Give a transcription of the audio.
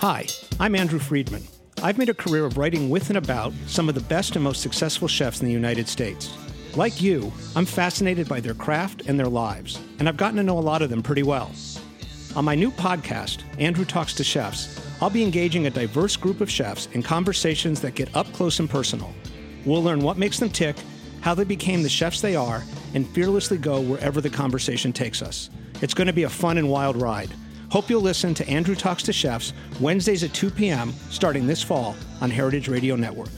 Hi, I'm Andrew Friedman. I've made a career of writing with and about some of the best and most successful chefs in the United States. Like you, I'm fascinated by their craft and their lives, and I've gotten to know a lot of them pretty well. On my new podcast, Andrew Talks to Chefs, I'll be engaging a diverse group of chefs in conversations that get up close and personal. We'll learn what makes them tick, how they became the chefs they are, and fearlessly go wherever the conversation takes us. It's going to be a fun and wild ride. Hope you'll listen to Andrew Talks to Chefs Wednesdays at 2 p.m. starting this fall on Heritage Radio Network.